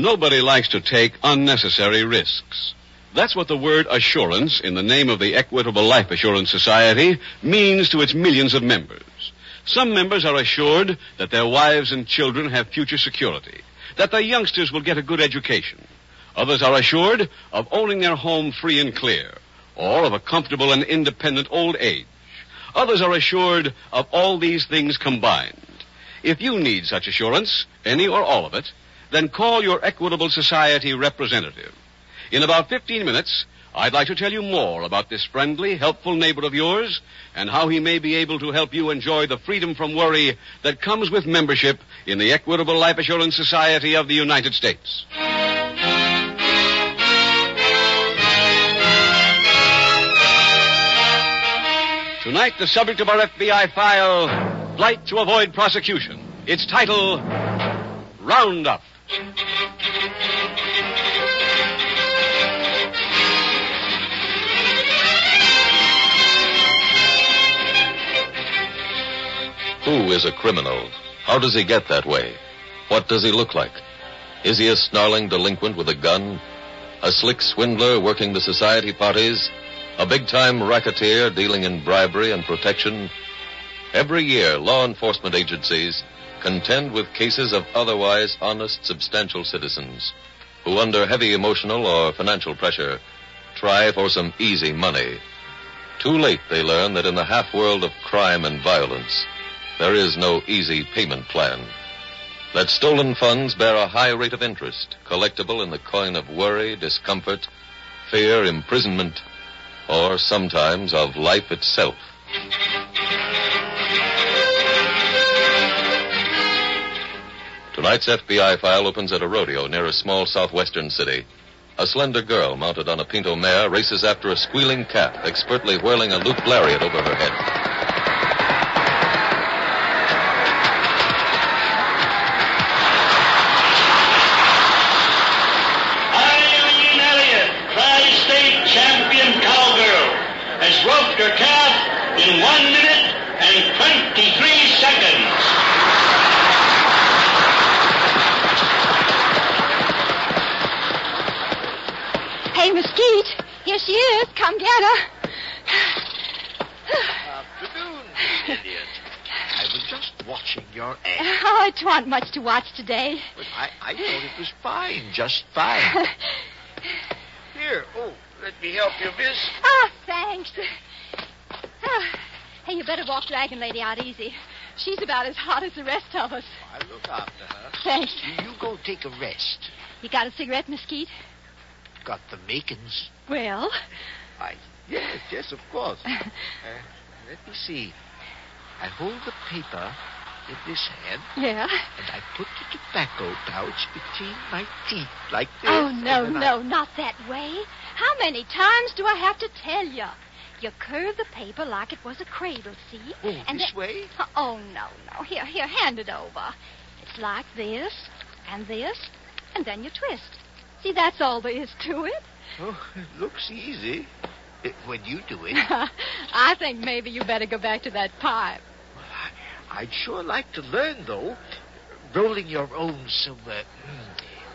Nobody likes to take unnecessary risks. That's what the word assurance in the name of the Equitable Life Assurance Society means to its millions of members. Some members are assured that their wives and children have future security, that their youngsters will get a good education. Others are assured of owning their home free and clear, or of a comfortable and independent old age. Others are assured of all these things combined. If you need such assurance, any or all of it, then call your Equitable Society representative. In about 15 minutes, I'd like to tell you more about this friendly, helpful neighbor of yours and how he may be able to help you enjoy the freedom from worry that comes with membership in the Equitable Life Assurance Society of the United States. Tonight, the subject of our FBI file, Flight to Avoid Prosecution. Its title, Roundup. Who is a criminal? How does he get that way? What does he look like? Is he a snarling delinquent with a gun? A slick swindler working the society parties? A big time racketeer dealing in bribery and protection? Every year, law enforcement agencies contend with cases of otherwise honest, substantial citizens who, under heavy emotional or financial pressure, try for some easy money. Too late, they learn that in the half world of crime and violence, there is no easy payment plan. That stolen funds bear a high rate of interest, collectible in the coin of worry, discomfort, fear, imprisonment, or sometimes of life itself. Tonight's FBI file opens at a rodeo near a small southwestern city. A slender girl mounted on a pinto mare races after a squealing calf, expertly whirling a looped lariat over her head. Eileen Elliott, tri-state champion cowgirl, has roped her calf in one minute and 23 seconds. Hey, Mesquite. Here she is. Come get her. Afternoon, idiot. I was just watching your ad. Oh, it wasn't much to watch today. But I, I thought it was fine, just fine. Here, oh, let me help you, miss. Oh, thanks. Oh, hey, you better walk Dragon Lady out easy. She's about as hot as the rest of us. I'll look after her. Thanks. You, you go take a rest. You got a cigarette, Mesquite? Got the makings. Well, I, yes, yes, of course. Uh, let me see. I hold the paper in this hand, yeah. and I put the tobacco pouch between my teeth, like this. Oh, no, no, not that way. How many times do I have to tell you? You curve the paper like it was a cradle, see? Oh, and this way? Oh, no, no. Here, here, hand it over. It's like this, and this, and then you twist. See, that's all there is to it. Oh, it looks easy. When you do it. I think maybe you better go back to that pipe. Well, I, I'd sure like to learn, though. Rolling your own some uh, mm,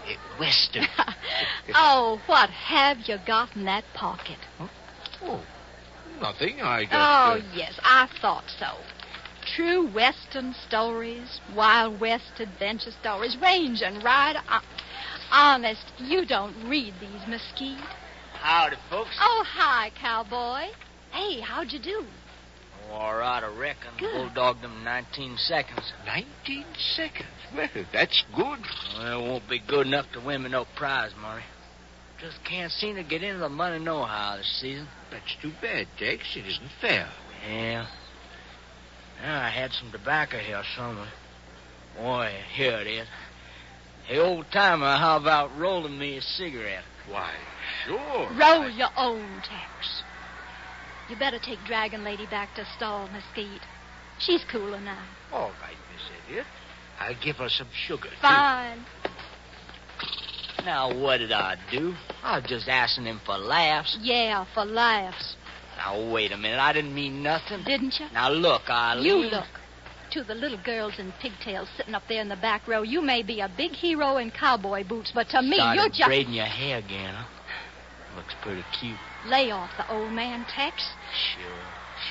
eh, western. oh, what have you got in that pocket? oh, nothing. I just. Oh, uh, yes, I thought so. True Western stories, Wild West adventure stories, range and ride. Honest, you don't read these, Mesquite. Howdy, folks. Oh, hi, cowboy. Hey, how'd you do? Oh, all right, I reckon. Good. Bulldogged them 19 seconds. 19 seconds. Well, that's good. Well, it won't be good enough to win me no prize money. Just can't seem to get into the money nohow this season. That's too bad, Tex. It isn't fair. Yeah. Yeah, I had some tobacco here somewhere. Boy, here it is. Hey, old timer, how about rolling me a cigarette? Why, sure. Roll your own, Tex. You better take Dragon Lady back to stall, Mesquite. She's cooler now. All right, Miss Elliott. I'll give her some sugar. too. Fine. Now, what did I do? I was just asking him for laughs. Yeah, for laughs. Now, wait a minute. I didn't mean nothing. Didn't you? Now, look, Eileen. You look. To the little girls in pigtails sitting up there in the back row, you may be a big hero in cowboy boots, but to me, Started you're just. braiding your hair again, huh? Looks pretty cute. Lay off the old man, Tex. Sure,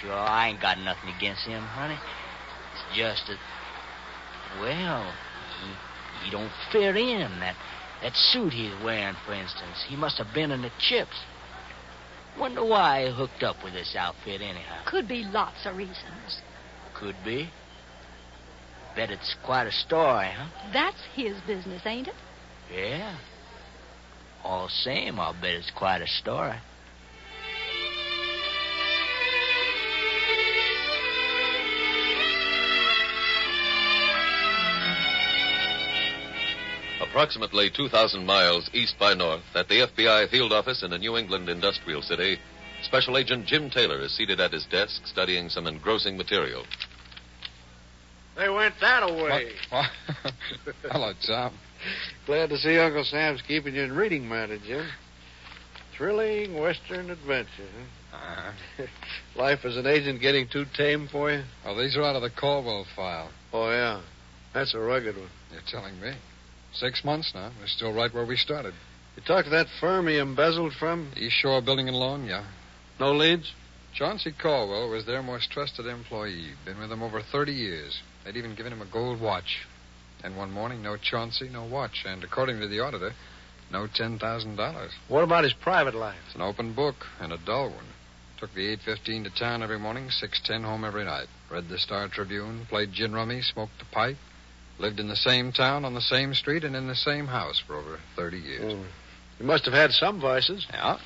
sure. I ain't got nothing against him, honey. It's just that, well, he, he don't fit in. That that suit he's wearing, for instance, he must have been in the chips. Wonder why he hooked up with this outfit anyhow. Could be lots of reasons. Could be. Bet it's quite a story, huh? That's his business, ain't it? Yeah. All same, I'll bet it's quite a story. Approximately 2,000 miles east by north, at the FBI field office in a New England industrial city, Special Agent Jim Taylor is seated at his desk studying some engrossing material. They went that away. What? Hello, Tom. Glad to see Uncle Sam's keeping you in reading matter, Jim. Thrilling Western adventure, huh? Uh, Life as an agent getting too tame for you? Oh, these are out of the Caldwell file. Oh, yeah. That's a rugged one. You're telling me. Six months now. We're still right where we started. You talked to that firm he embezzled from? East Shore Building and Loan, yeah. No leads? Chauncey Caldwell was their most trusted employee. Been with them over 30 years. They'd even given him a gold watch. And one morning, no Chauncey, no watch. And according to the auditor, no $10,000. What about his private life? It's an open book and a dull one. Took the 815 to town every morning, 610 home every night. Read the Star Tribune, played gin rummy, smoked a pipe. Lived in the same town, on the same street, and in the same house for over 30 years. Oh. He must have had some vices. Yeah.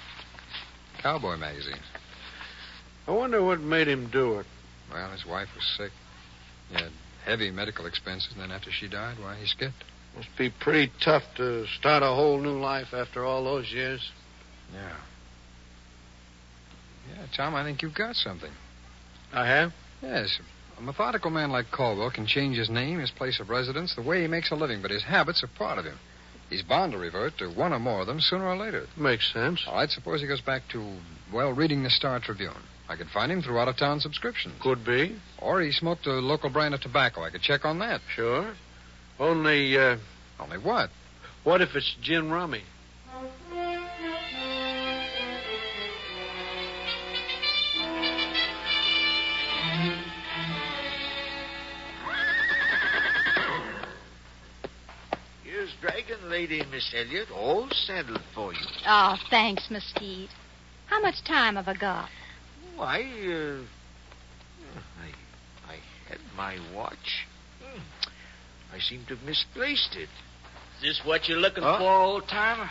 Cowboy magazines. I wonder what made him do it. Well, his wife was sick. He had heavy medical expenses, and then after she died, why, he skipped. Must be pretty tough to start a whole new life after all those years. Yeah. Yeah, Tom, I think you've got something. I have? Yes. A methodical man like Caldwell can change his name, his place of residence, the way he makes a living, but his habits are part of him. He's bound to revert to one or more of them sooner or later. Makes sense. All right, suppose he goes back to, well, reading the Star Tribune. I could find him through out of town subscriptions. Could be. Or he smoked a local brand of tobacco. I could check on that. Sure. Only, uh, Only what? what if it's gin rummy? Here's Dragon Lady, Miss Elliott, all saddled for you. Oh, thanks, Mesquite. How much time have I got? Why, uh, I, I had my watch. Hmm. I seem to have misplaced it. Is this what you're looking Huh? for, old timer?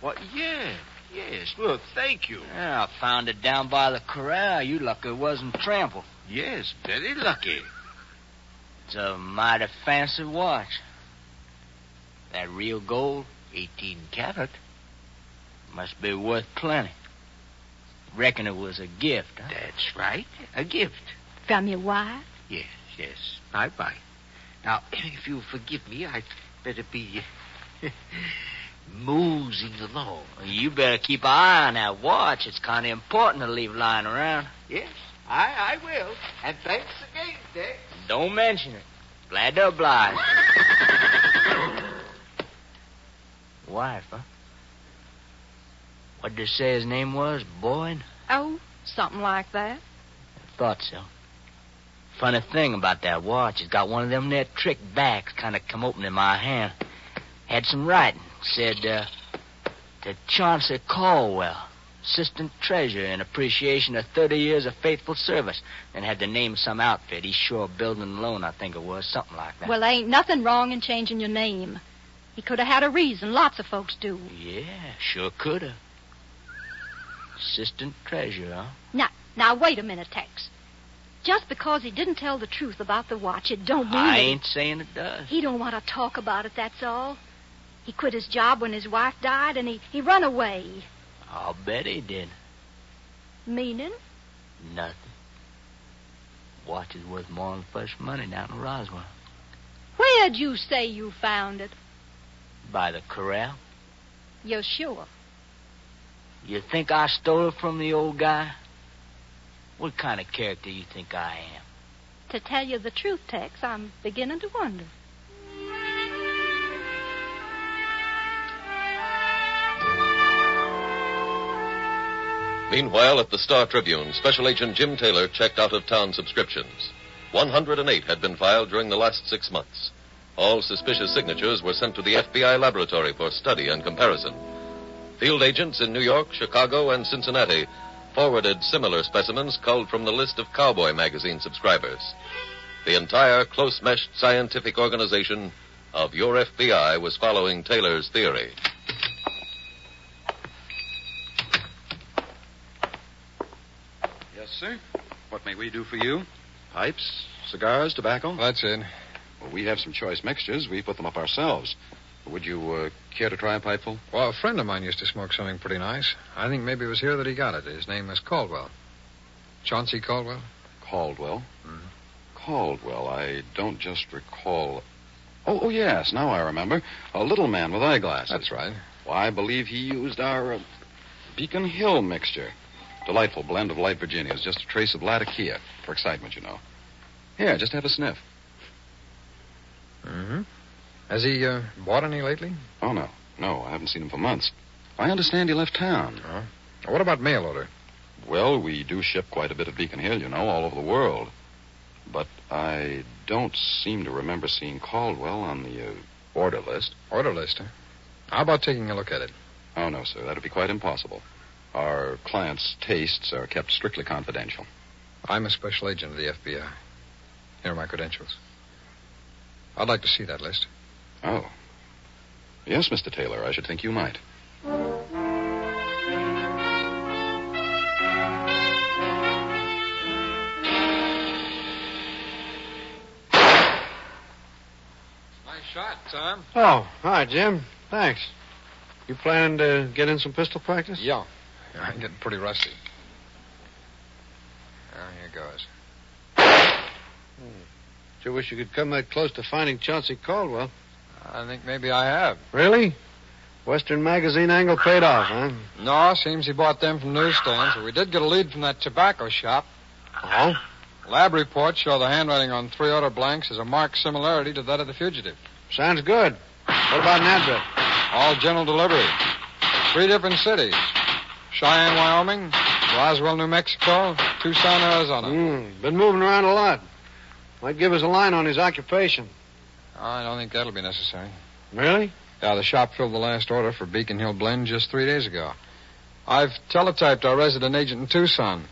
What? Yeah, yes. Well, thank you. Yeah, I found it down by the corral. You lucky it wasn't trampled. Yes, very lucky. It's a mighty fancy watch. That real gold 18 carat. must be worth plenty. Reckon it was a gift, huh? That's right. A gift. From your wife? Yes, yes. Bye bye. Now, if you'll forgive me, I'd better be moseying along. You better keep an eye on that watch. It's kind of important to leave lying around. Yes, I, I will. And thanks again, Dick. Don't mention it. Glad to oblige. Wife, huh? What did they say his name was? Boyd? Oh, something like that. Thought so. Funny thing about that watch, it's got one of them there trick backs kind of come open in my hand. Had some writing. Said, uh, to Chauncey Caldwell, assistant treasurer in appreciation of 30 years of faithful service. Then had the name of some outfit, East Shore Building and Loan, I think it was, something like that. Well, ain't nothing wrong in changing your name. He could have had a reason. Lots of folks do. Yeah, sure could have. Assistant treasurer? Now, now, wait a minute, Tex. just because he didn't tell the truth about the watch, it don't mean I that ain't saying it does. he don't want to talk about it, that's all. He quit his job when his wife died, and he, he run away. I'll bet he did. Meaning? Nothing. Watch is worth more than fresh money down in Roswell. Where'd you say you found it? By the corral. You're sure? You think I stole it from the old guy? What kind of character do you think I am? To tell you the truth, Tex, I'm beginning to wonder. Meanwhile, at the Star Tribune, Special Agent Jim Taylor checked out of town subscriptions. 108 had been filed during the last six months. All suspicious signatures were sent to the FBI laboratory for study and comparison. Field agents in New York, Chicago, and Cincinnati forwarded similar specimens culled from the list of Cowboy magazine subscribers. The entire close meshed scientific organization of your FBI was following Taylor's theory. Yes, sir. What may we do for you? Pipes, cigars, tobacco? That's it. Well, we have some choice mixtures. We put them up ourselves. Would you uh, care to try a pipeful? Well, a friend of mine used to smoke something pretty nice. I think maybe it was here that he got it. His name was Caldwell. Chauncey Caldwell? Caldwell. Mhm. Caldwell. I don't just recall. Oh, oh, yes. Now I remember. A little man with eyeglasses. That's right. Why, I believe he used our uh, Beacon Hill mixture. Delightful blend of light Virginias. Just a trace of Latakia. For excitement, you know. Here, just have a sniff. Mm-hmm. Has he uh, bought any lately? Oh, no. No, I haven't seen him for months. I understand he left town. What about mail order? Well, we do ship quite a bit of Beacon Hill, you know, all over the world. But I don't seem to remember seeing Caldwell on the uh, order list. Order list, huh? How about taking a look at it? Oh, no, sir. That'd be quite impossible. Our clients' tastes are kept strictly confidential. I'm a special agent of the FBI. Here are my credentials. I'd like to see that list. Oh. Yes, Mr. Taylor, I should think you might. Nice shot, Tom. Oh, hi, Jim. Thanks. You planning to get in some pistol practice? Yeah. I'm getting pretty rusty. Well, here goes. Hmm. Sure wish you could come that close to finding Chauncey Caldwell. I think maybe I have. Really? Western Magazine angle paid off, huh? No, seems he bought them from newsstands, but we did get a lead from that tobacco shop. Oh? Lab reports show the handwriting on three order blanks has a marked similarity to that of the fugitive. Sounds good. What about an address? All general delivery. Three different cities. Cheyenne, Wyoming, Roswell, New Mexico, Tucson, Arizona. Hmm, been moving around a lot. Might give us a line on his occupation. I don't think that'll be necessary. Really? Yeah, the shop filled the last order for Beacon Hill Blend just three days ago. I've teletyped our resident agent in Tucson.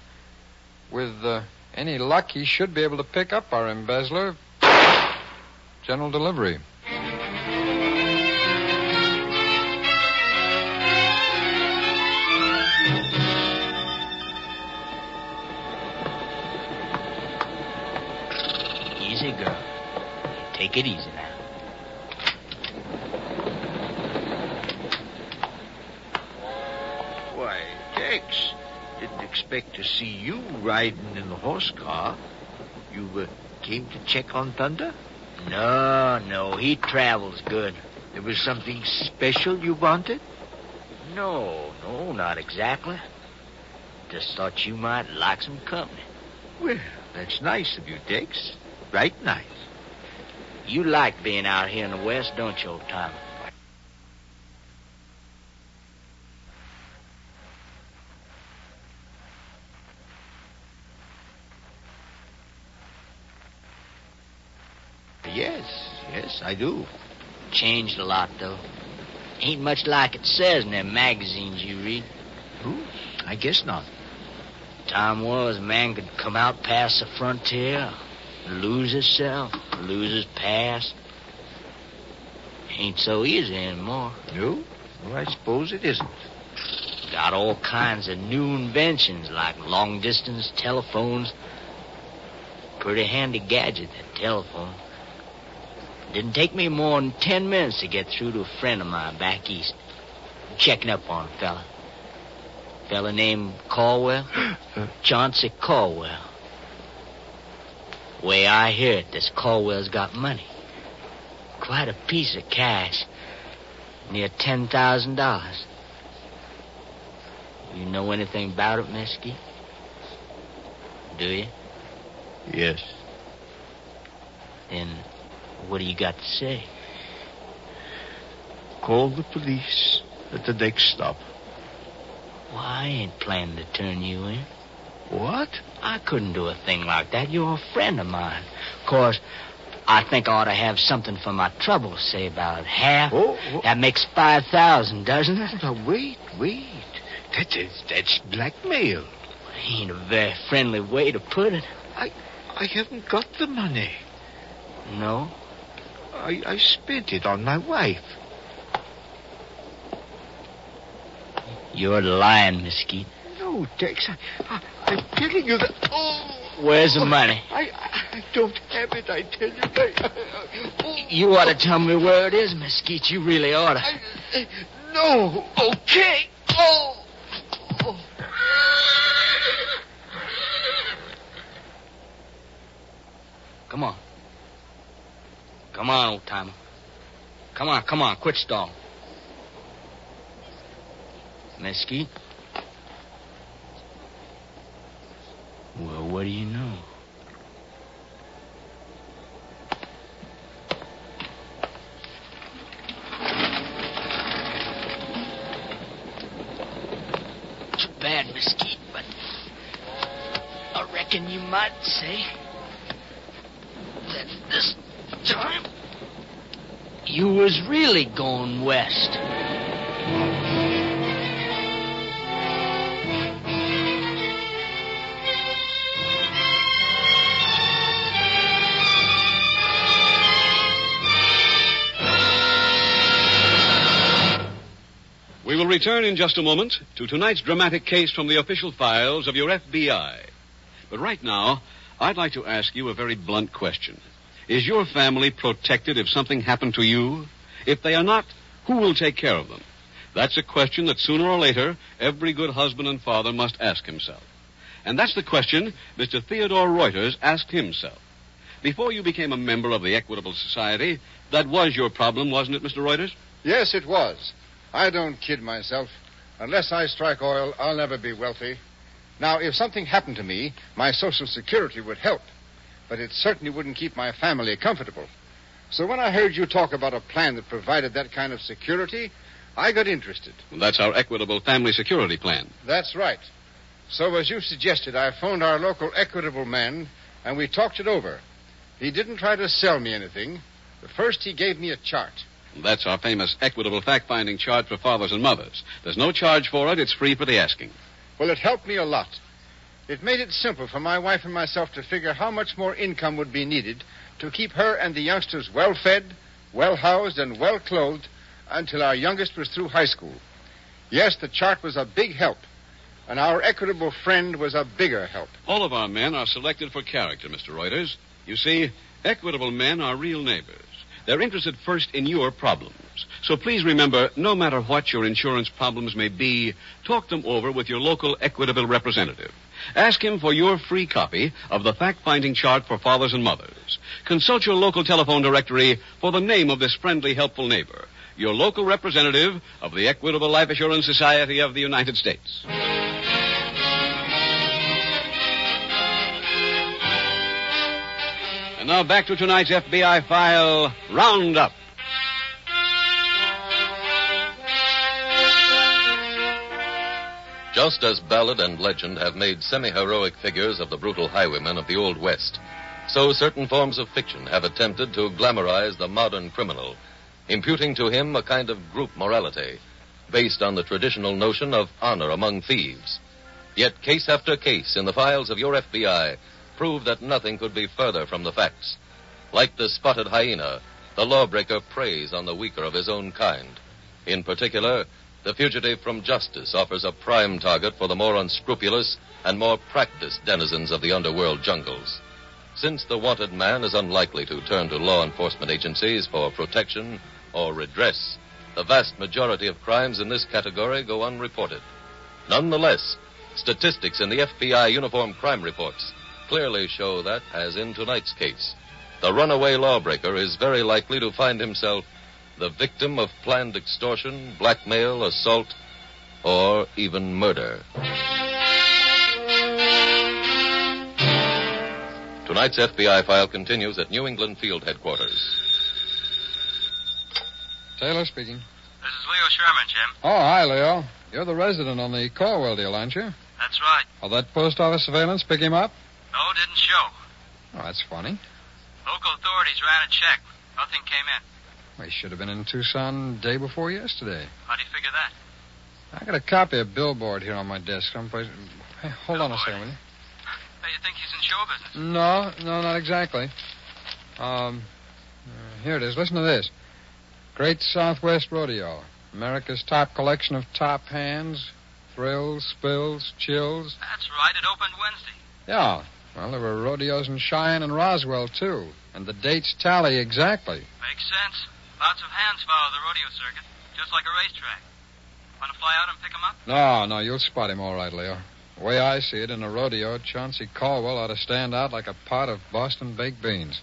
With uh, any luck, he should be able to pick up our embezzler. General delivery. Take it easy now. Why, Tex, didn't expect to see you riding in the horse car. You uh, came to check on Thunder? No, no, he travels good. There was something special you wanted? No, no, not exactly. Just thought you might like some company. Well, that's nice of you, Tex. Right nice. You like being out here in the West, don't you, old Tommy? Yes, yes, I do. Changed a lot, though. Ain't much like it says in them magazines you read. Hmm, I guess not. Time was a man could come out past the frontier, lose himself, lose his past. Ain't so easy anymore. No? Well, I suppose it isn't. Got all kinds of new inventions like long distance telephones. Pretty handy gadget, that telephone. Didn't take me more than ten minutes to get through to a friend of mine back east. Checking up on a fella. Fella named Caldwell. Chauncey Caldwell. Way I hear it, this Caldwell's got money. Quite a piece of cash. Near ten thousand dollars. You know anything about it, Mesquite? Do you? Yes. Then what do you got to say? Call the police at the next stop. Well, I ain't planning to turn you in. What? I couldn't do a thing like that. You're a friend of mine. Of course, I think I ought to have something for my trouble, say about half. Oh, oh. That makes five thousand, doesn't it? Now, wait, wait. That is, that's blackmail. Ain't a very friendly way to put it. I, I haven't got the money. No? I, I spent it on my wife. You're lying, Mesquite. Oh, no, Tex, I, I, I'm telling you that. Oh, Where's the oh, money? I, I, I don't have it, I tell you. I, oh, You ought to tell me where it is, Mesquite. You really ought to. I, I- no. Okay. Oh. oh. Come on. Come on, old timer. Come on, come on, quit stalling. Mesquite? Well, what do you know? Too bad, Mesquite, but I reckon you might say that this time you was really going west. Return in just a moment to tonight's dramatic case from the official files of your FBI. But right now, I'd like to ask you a very blunt question. Is your family protected if something happened to you? If they are not, who will take care of them? That's a question that sooner or later every good husband and father must ask himself. And that's the question Mr. Theodore Reuters asked himself. Before you became a member of the Equitable Society, that was your problem, wasn't it, Mr. Reuters? Yes, it was. I don't kid myself. Unless I strike oil, I'll never be wealthy. Now, if something happened to me, my Social Security would help. But it certainly wouldn't keep my family comfortable. So when I heard you talk about a plan that provided that kind of security, I got interested. Well, that's our Equitable Family Security Plan. That's right. So, as you suggested, I phoned our local Equitable man, and we talked it over. He didn't try to sell me anything. First, he gave me a chart. That's our famous equitable fact finding chart for fathers and mothers. There's no charge for it, it's free for the asking. Well, it helped me a lot. It made it simple for my wife and myself to figure how much more income would be needed to keep her and the youngsters well fed, well housed, and well clothed until our youngest was through high school. Yes, the chart was a big help, and our equitable friend was a bigger help. All of our men are selected for character, Mr. Reuters. You see, equitable men are real neighbors. They're interested first in your problems. So please remember, no matter what your insurance problems may be, talk them over with your local equitable representative. Ask him for your free copy of the fact finding chart for fathers and mothers. Consult your local telephone directory for the name of this friendly, helpful neighbor, your local representative of the Equitable Life Assurance Society of the United States. Now back to tonight's FBI file Roundup. Just as ballad and legend have made semi heroic figures of the brutal highwaymen of the Old West, so certain forms of fiction have attempted to glamorize the modern criminal, imputing to him a kind of group morality based on the traditional notion of honor among thieves. Yet case after case in the files of your FBI prove that nothing could be further from the facts. Like the spotted hyena, the lawbreaker preys on the weaker of his own kind. In particular, the fugitive from justice offers a prime target for the more unscrupulous and more practiced denizens of the underworld jungles. Since the wanted man is unlikely to turn to law enforcement agencies for protection or redress, the vast majority of crimes in this category go unreported. Nonetheless, statistics in the FBI uniform crime reports clearly show that, as in tonight's case, the runaway lawbreaker is very likely to find himself the victim of planned extortion, blackmail, assault, or even murder. Tonight's FBI file continues at New England Field Headquarters. Taylor speaking. This is Leo Sherman, Jim. Oh, hi, Leo. You're the resident on the Caldwell deal, aren't you? That's right. Will that post office surveillance pick him up? No, didn't show. Oh, that's funny. Local authorities ran a check. Nothing came in. Well, he should have been in Tucson day before yesterday. How do you figure that? I got a copy of Billboard here on my desk someplace. Hey, hold on a second, will you? Hey, you think he's in show business? No, no, not exactly. Um, uh, here it is. Listen to this. Great Southwest Rodeo. America's top collection of top hands, thrills, spills, chills. That's right. It opened Wednesday. Yeah. Well, there were rodeos in Cheyenne and Roswell, too. And the dates tally exactly. Makes sense. Lots of hands follow the rodeo circuit, just like a racetrack. Want to fly out and pick him up? No, no, you'll spot him all right, Leo. The way I see it, in a rodeo, Chauncey Caldwell ought to stand out like a pot of Boston baked beans.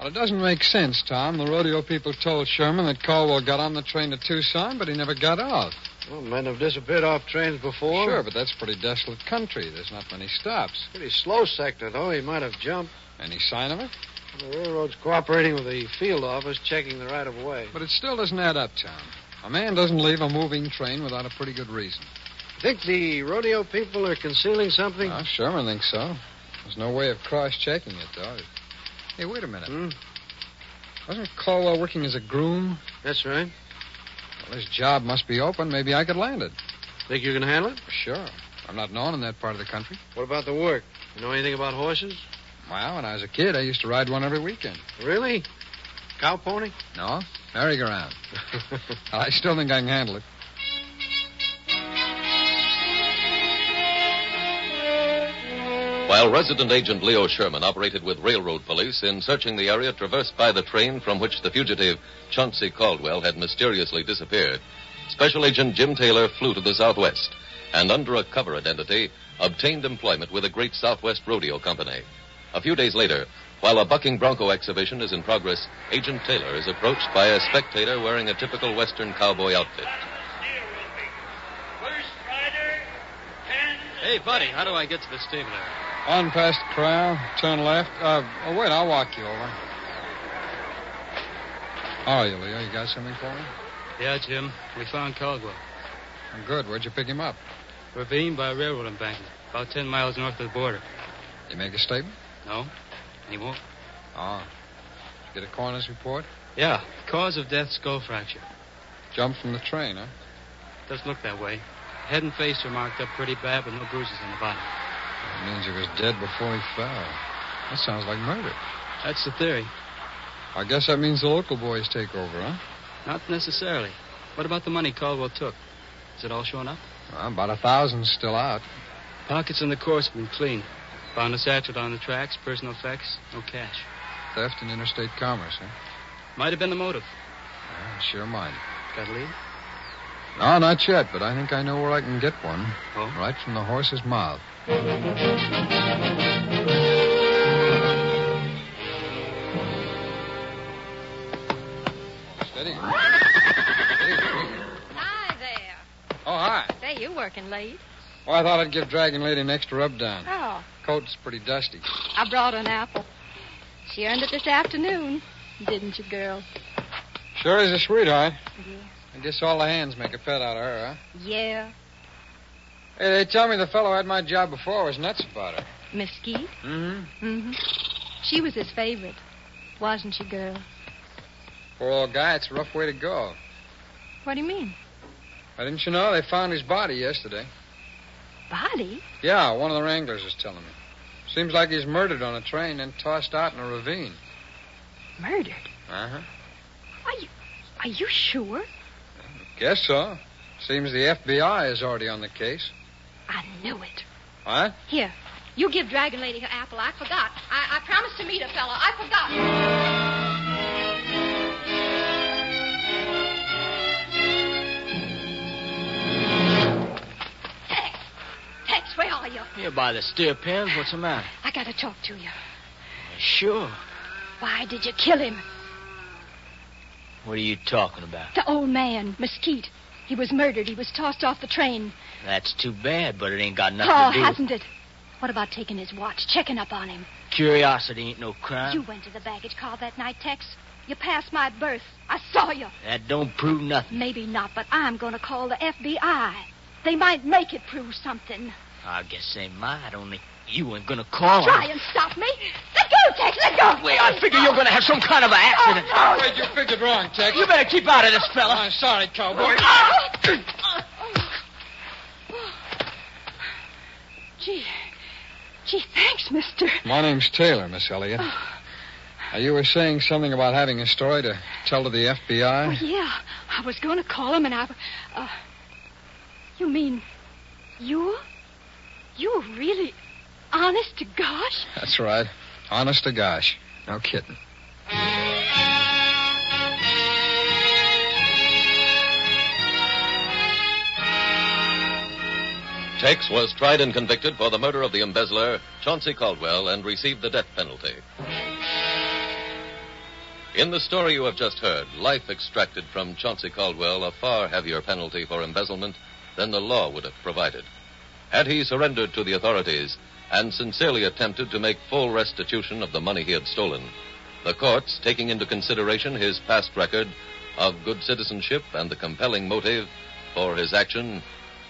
Well, it doesn't make sense, Tom. The rodeo people told Sherman that Caldwell got on the train to Tucson, but he never got off. Well, men have disappeared off trains before. Sure, but that's pretty desolate country. There's not many stops. Pretty slow sector, though. He might have jumped. Any sign of it? The railroad's cooperating with the field office, checking the right of way. But it still doesn't add up, Tom. A man doesn't leave a moving train without a pretty good reason. Think the rodeo people are concealing something? Well, Sherman thinks so. There's no way of cross-checking it, though. Hey, wait a minute. Hmm? Wasn't Caldwell working as a groom? That's right. Well, this job must be open. Maybe I could land it. Think you can handle it? Sure. I'm not known in that part of the country. What about the work? You know anything about horses? Well, when I was a kid, I used to ride one every weekend. Really? Cow pony? No, merry-go-round. I still think I can handle it. While resident agent Leo Sherman operated with railroad police in searching the area traversed by the train from which the fugitive Chauncey Caldwell had mysteriously disappeared, Special Agent Jim Taylor flew to the southwest and, under a cover identity, obtained employment with the Great Southwest Rodeo Company. A few days later, while a bucking bronco exhibition is in progress, Agent Taylor is approached by a spectator wearing a typical Western cowboy outfit. Hey, buddy, how do I get to the stable area? On past the corral, turn left. Uh, oh, wait, I'll walk you over. How are you, Leo? You got something for me? Yeah, Jim. We found Caldwell. I'm good. Where'd you pick him up? Ravine by a railroad embankment, about ten miles north of the border. You make a statement? No, he won't. Oh. Get a coroner's report? Yeah, cause of death, skull fracture. Jumped from the train, huh? Doesn't look that way. Head and face are marked up pretty bad, but no bruises on the body. Means he was dead before he fell. That sounds like murder. That's the theory. I guess that means the local boys take over, huh? Not necessarily. What about the money Caldwell took? Is it all shown up? Well, about a thousand's still out. Pockets in the course have been cleaned. Found a satchel on the tracks, personal effects, no cash. Theft in interstate commerce, huh? Might have been the motive. Yeah, sure might. Got a lead? No, not yet, but I think I know where I can get one. Oh? Right from the horse's mouth. Steady. Hi there. Oh, hi. Say, you're working late. Oh, I thought I'd give Dragon Lady an extra rub down. Oh, Coat's pretty dusty. I brought an apple. She earned it this afternoon, didn't you, girl? Sure is a sweetheart. Yeah. I guess all the hands make a pet out of her, huh? Yeah. Hey, they tell me the fellow who had my job before was nuts about her. Mesquite? Mm-hmm. Mm-hmm. She was his favorite, wasn't she, girl? Poor old guy, it's a rough way to go. What do you mean? Why, didn't you know they found his body yesterday? Body? Yeah, one of the wranglers was telling me. Seems like he's murdered on a train, and tossed out in a ravine. Murdered? Uh-huh. Are you, are you sure? Guess so. Seems the FBI is already on the case. I knew it. What? Here, you give Dragon Lady her apple. I forgot. I, I promised to meet a fella. I forgot. Tex, Tex, where are you? Here by the steer pens. What's the matter? I gotta talk to you. Sure. Why did you kill him? What are you talking about? The old man, Mesquite. He was murdered. He was tossed off the train. That's too bad, but it ain't got nothing Oh, to do. hasn't it? What about taking his watch, checking up on him? Curiosity ain't no crime. You went to the baggage car that night, Tex. You passed my berth. I saw you. That don't prove nothing. Maybe not, but I'm going to call the FBI. They might make it prove something. I guess they might, only you ain't gonna call 'em. Try and stop me. Let go, Tex. Let go. Wait, I figure you're gonna have some kind of an accident. Oh, no. Wait, you figured wrong, Tex. You better keep out of this, fella. I'm sorry, cowboy. Gee. Gee, thanks, mister. My name's Taylor, Miss Elliott. Uh, you were saying something about having a story to tell to the FBI? Well, yeah. I was going to call him, and I. Uh, you mean you? You really. Honest to gosh? That's right. Honest to gosh. No kidding. Tex was tried and convicted for the murder of the embezzler, Chauncey Caldwell, and received the death penalty. In the story you have just heard, life extracted from Chauncey Caldwell a far heavier penalty for embezzlement than the law would have provided. Had he surrendered to the authorities and sincerely attempted to make full restitution of the money he had stolen, the courts, taking into consideration his past record of good citizenship and the compelling motive for his action,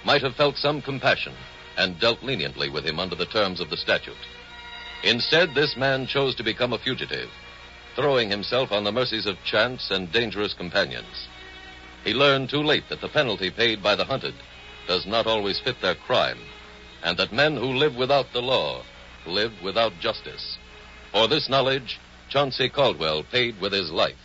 might have felt some compassion and dealt leniently with him under the terms of the statute. Instead, this man chose to become a fugitive, throwing himself on the mercies of chance and dangerous companions. He learned too late that the penalty paid by the hunted does not always fit their crime, and that men who live without the law live without justice. For this knowledge, Chauncey Caldwell paid with his life.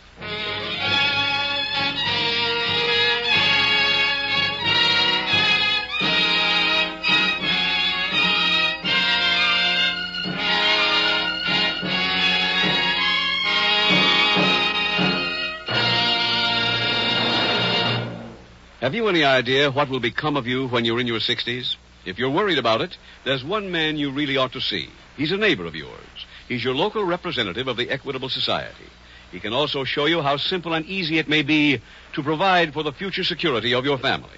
Have you any idea what will become of you when you're in your 60s? If you're worried about it, there's one man you really ought to see. He's a neighbor of yours. He's your local representative of the Equitable Society. He can also show you how simple and easy it may be to provide for the future security of your family,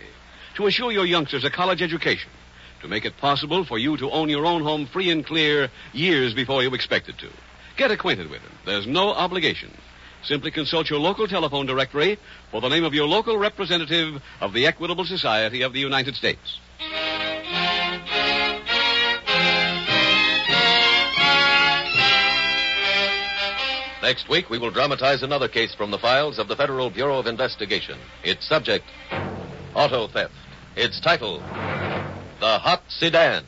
to assure your youngsters a college education, to make it possible for you to own your own home free and clear years before you expected to. Get acquainted with him. There's no obligation. Simply consult your local telephone directory for the name of your local representative of the Equitable Society of the United States. Next week, we will dramatize another case from the files of the Federal Bureau of Investigation. Its subject, auto theft. Its title, The Hot Sedan.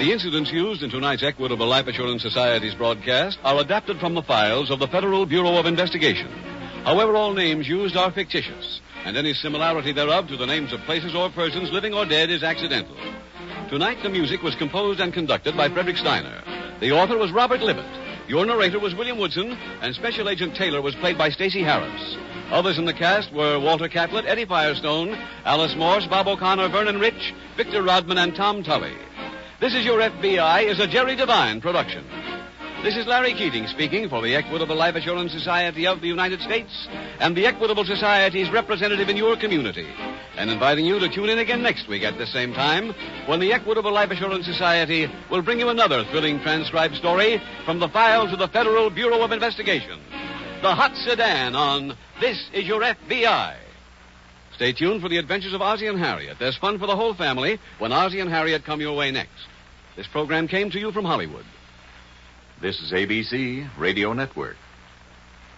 The incidents used in tonight's Equitable Life Assurance Society's broadcast are adapted from the files of the Federal Bureau of Investigation. However, all names used are fictitious, and any similarity thereof to the names of places or persons, living or dead, is accidental. Tonight, the music was composed and conducted by Frederick Steiner. The author was Robert Libott. Your narrator was William Woodson, and Special Agent Taylor was played by Stacy Harris. Others in the cast were Walter Catlett, Eddie Firestone, Alice Morse, Bob O'Connor, Vernon Rich, Victor Rodman, and Tom Tully. This is Your FBI is a Jerry Devine production. This is Larry Keating speaking for the Equitable Life Assurance Society of the United States and the Equitable Society's representative in your community, and inviting you to tune in again next week at the same time when the Equitable Life Assurance Society will bring you another thrilling transcribed story from the files of the Federal Bureau of Investigation. The Hot Sedan on This Is Your FBI. Stay tuned for the adventures of Ozzie and Harriet. There's fun for the whole family when Ozzie and Harriet come your way next. This program came to you from Hollywood. This is ABC Radio Network.